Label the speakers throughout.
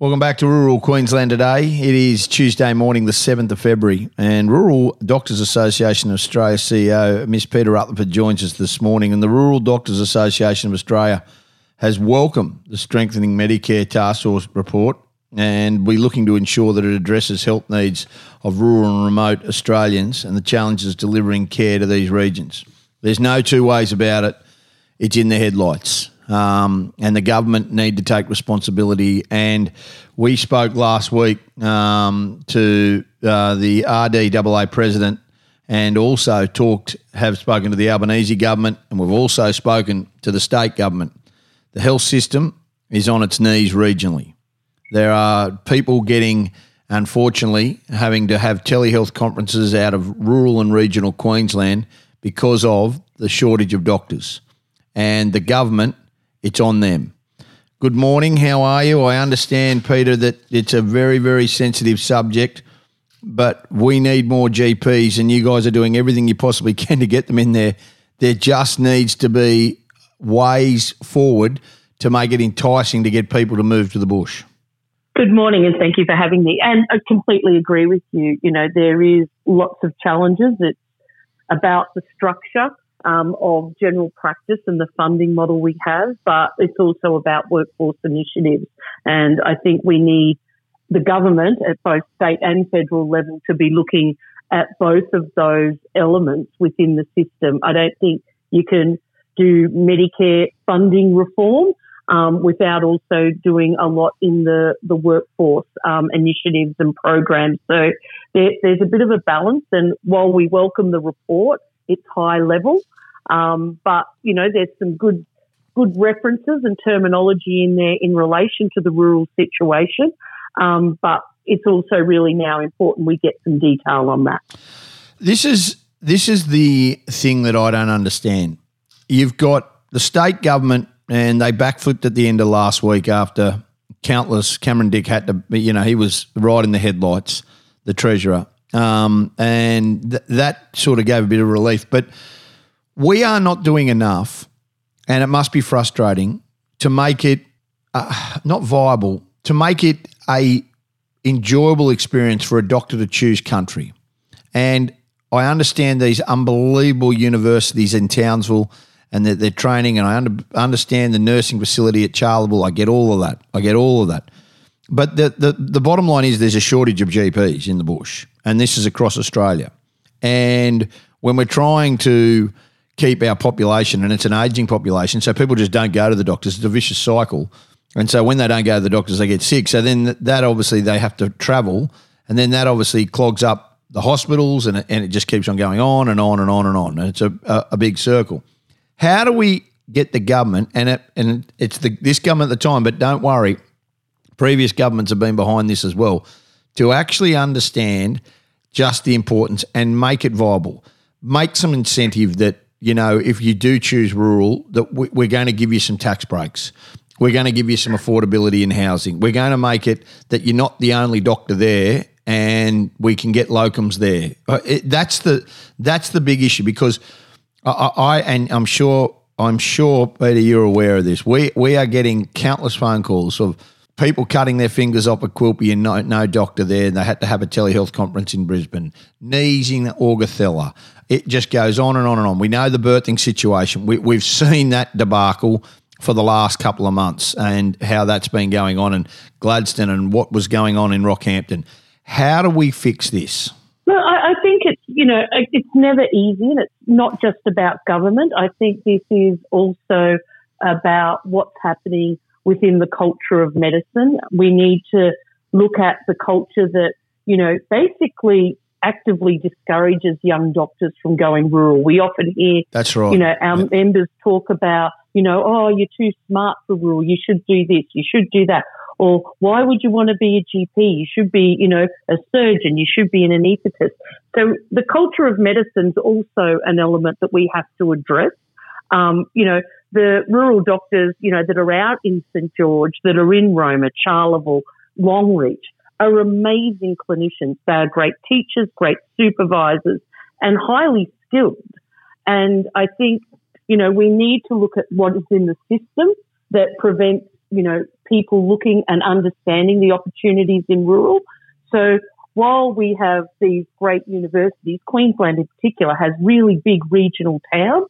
Speaker 1: Welcome back to Rural Queensland today. It is Tuesday morning, the 7th of February, and Rural Doctors Association of Australia CEO, Miss Peta Rutherford, joins us this morning. And the Rural Doctors Association of Australia has welcomed the Strengthening Medicare Task Force report, and we're looking to ensure that it addresses health needs of rural and remote Australians and the challenges delivering care to these regions. There's no two ways about it, it's in the headlights um, and the government need to take responsibility. And we spoke last week um, to uh, the RDAA president and also talked, have spoken to the Albanese government, and we've also spoken to the state government. The health system is on its knees regionally. There are people getting, unfortunately, having to have telehealth conferences out of rural and regional Queensland because of the shortage of doctors. And the government it's on them. Good morning. How are you? I understand, Peta, that it's a very, very sensitive subject, but we need more GPs, and you guys are doing everything you possibly can to get them in there. There just needs to be ways forward to make it enticing to get people to move to the bush.
Speaker 2: Good morning, and thank you for having me. And I completely agree with you. You know, there is lots of challenges. It's about the structure um, of general practice and the funding model we have, but it's also about workforce initiatives. And I think we need the government at both state and federal level to be looking at both of those elements within the system. I don't think you can do Medicare funding reform um, without also doing a lot in the, the workforce um, initiatives and programs. So there, there's a bit of a balance. And while we welcome the report, it's high level. Um, but you know, there's some good good references and terminology in there in relation to the rural situation. Um, but it's also really now important we get some detail on that.
Speaker 1: This is this is the thing that I don't understand. You've got the state government, and they backflipped at the end of last week after countless Cameron Dick had to, you know, he was right in the headlights, the treasurer, um, and th- that sort of gave a bit of relief, but we are not doing enough, and it must be frustrating to make it uh, not viable, to make it a enjoyable experience for a doctor to choose country. And I understand these unbelievable universities in Townsville and that they're training, and I under, understand the nursing facility at Charleville. I get all of that. I get all of that. But the, the, the bottom line is there's a shortage of GPs in the bush, and this is across Australia. And when we're trying to keep our population, and it's an aging population, so people just don't go to the doctors. It's a vicious cycle. And so when they don't go to the doctors, they get sick. So then that obviously they have to travel, and then that obviously clogs up the hospitals, and and it just keeps on going on and on and on and on. And it's a, a, a big circle. How do we get the government, and it, and it's the, this government at the time, but don't worry, previous governments have been behind this as well, to actually understand just the importance and make it viable. Make some incentive that you know, if you do choose rural, that we're going to give you some tax breaks. We're going to give you some affordability in housing. We're going to make it that you're not the only doctor there, and we can get locums there. Uh, that's the that's the big issue because I, I and I'm sure I'm sure Peta, you're aware of this. We we are getting countless phone calls of people cutting their fingers off at Quilpie and no, no doctor there, and they had to have a telehealth conference in Brisbane. Knees in Augathella, it just goes on and on and on. We know the birthing situation. We, we've seen that debacle for the last couple of months and how that's been going on in Gladstone and what was going on in Rockhampton. How do we fix this?
Speaker 2: Well, I, I think it's you know it's never easy, and it's not just about government. I think this is also about what's happening within the culture of medicine. We need to look at the culture that you know basically actively discourages young doctors from going rural. We often hear,
Speaker 1: that's right.
Speaker 2: You know, our yeah. members talk about, you know, oh, you're too smart for rural. You should do this. You should do that. Or why would you want to be a GP? You should be, you know, a surgeon. You should be an anaesthetist. So the culture of medicine is also an element that we have to address. Um, you know, the rural doctors, you know, that are out in St George, that are in Roma, Charleville, Longreach, are amazing clinicians. They are great teachers, great supervisors, and highly skilled. And I think, you know, we need to look at what is in the system that prevents, you know, people looking and understanding the opportunities in rural. So while we have these great universities, Queensland in particular has really big regional towns.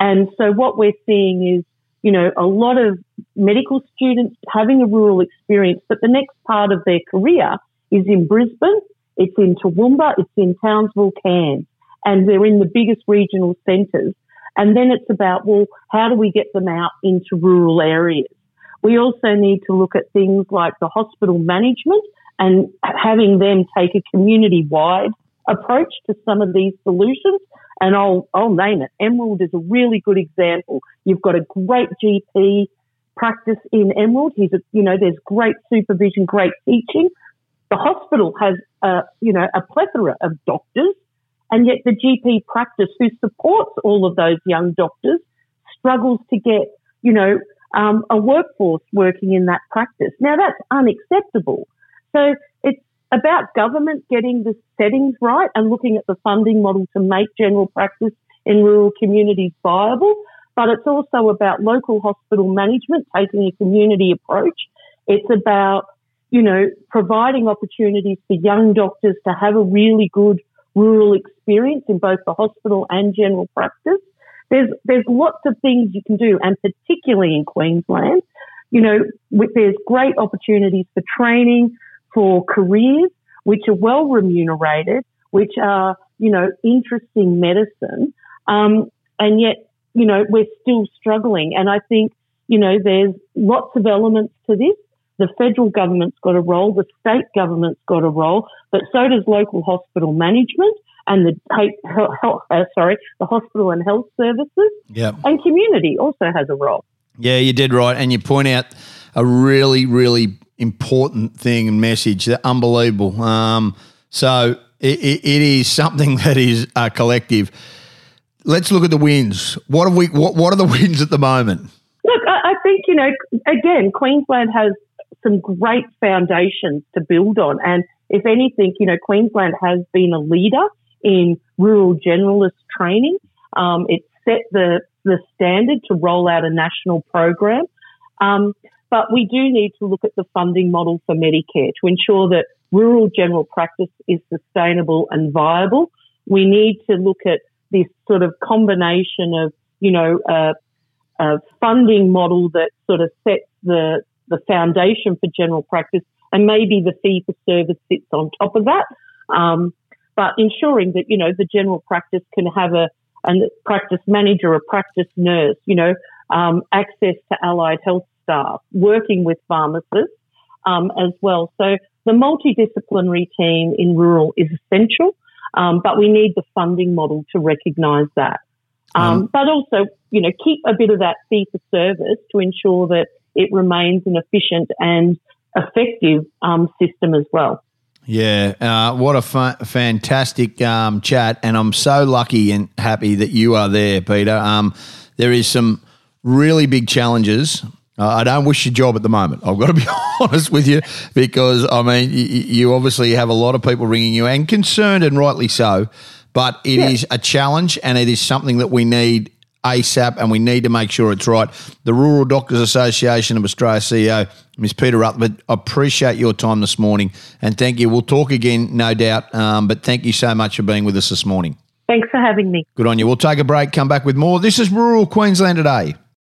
Speaker 2: And so what we're seeing is, you know, a lot of medical students having a rural experience, but the next part of their career is in Brisbane, it's in Toowoomba, it's in Townsville, Cairns, and they're in the biggest regional centres. And then it's about, well, how do we get them out into rural areas? We also need to look at things like the hospital management and having them take a community wide approach to some of these solutions. And I'll, I'll name it. Emerald is a really good example. You've got a great GP practice in Emerald. He's a, you know, there's great supervision, great teaching. The hospital has, a, you know, a plethora of doctors and yet the GP practice who supports all of those young doctors struggles to get, you know, um, a workforce working in that practice. Now that's unacceptable. So about government getting the settings right and looking at the funding model to make general practice in rural communities viable. But it's also about local hospital management taking a community approach. It's about, you know, providing opportunities for young doctors to have a really good rural experience in both the hospital and general practice. There's, there's lots of things you can do, and particularly in Queensland, you know, there's great opportunities for training, for careers, which are well remunerated, which are, you know, interesting medicine. Um, and yet, you know, we're still struggling. And I think, you know, there's lots of elements to this. The federal government's got a role, the state government's got a role, but so does local hospital management and the health, uh, sorry, the hospital and health services.
Speaker 1: Yeah.
Speaker 2: And community also has a role.
Speaker 1: Yeah, you did right. And you point out a really, really important thing and message that unbelievable. Um, so it, it, it is something that is a collective. Let's look at the wins. What have we? What, what are the wins at the moment?
Speaker 2: Look, I, I think you know. Again, Queensland has some great foundations to build on. And if anything, you know, Queensland has been a leader in rural generalist training. Um, it set the, the standard to roll out a national program. Um, but we do need to look at the funding model for Medicare to ensure that rural general practice is sustainable and viable. We need to look at this sort of combination of, you know, a funding model that sort of sets the, the foundation for general practice, and maybe the fee for service sits on top of that. Um, but ensuring that you know the general practice can have a, a practice manager, a practice nurse, you know, um, access to allied health staff, working with pharmacists um, as well. So the multidisciplinary team in rural is essential, um, but we need the funding model to recognise that. Um, mm. but also, you know, keep a bit of that fee for service to ensure that it remains an efficient and effective um, system as well.
Speaker 1: Yeah, uh, what a fa- fantastic um, chat, and I'm so lucky and happy that you are there, Peta. Um, there is some really big challenges. Uh, I don't wish your job at the moment. I've got to be honest with you because I mean, you, you obviously have a lot of people ringing you and concerned, and rightly so. But it yeah. is a challenge, and it is something that we need ASAP, and we need to make sure it's right. The Rural Doctors Association of Australia CEO, Ms. Peta Rutherford, appreciate your time this morning, and thank you. We'll talk again, no doubt, um, but thank you so much for being with us this morning.
Speaker 2: Thanks for having me.
Speaker 1: Good on you. We'll take a break, come back with more. This is Rural Queensland today.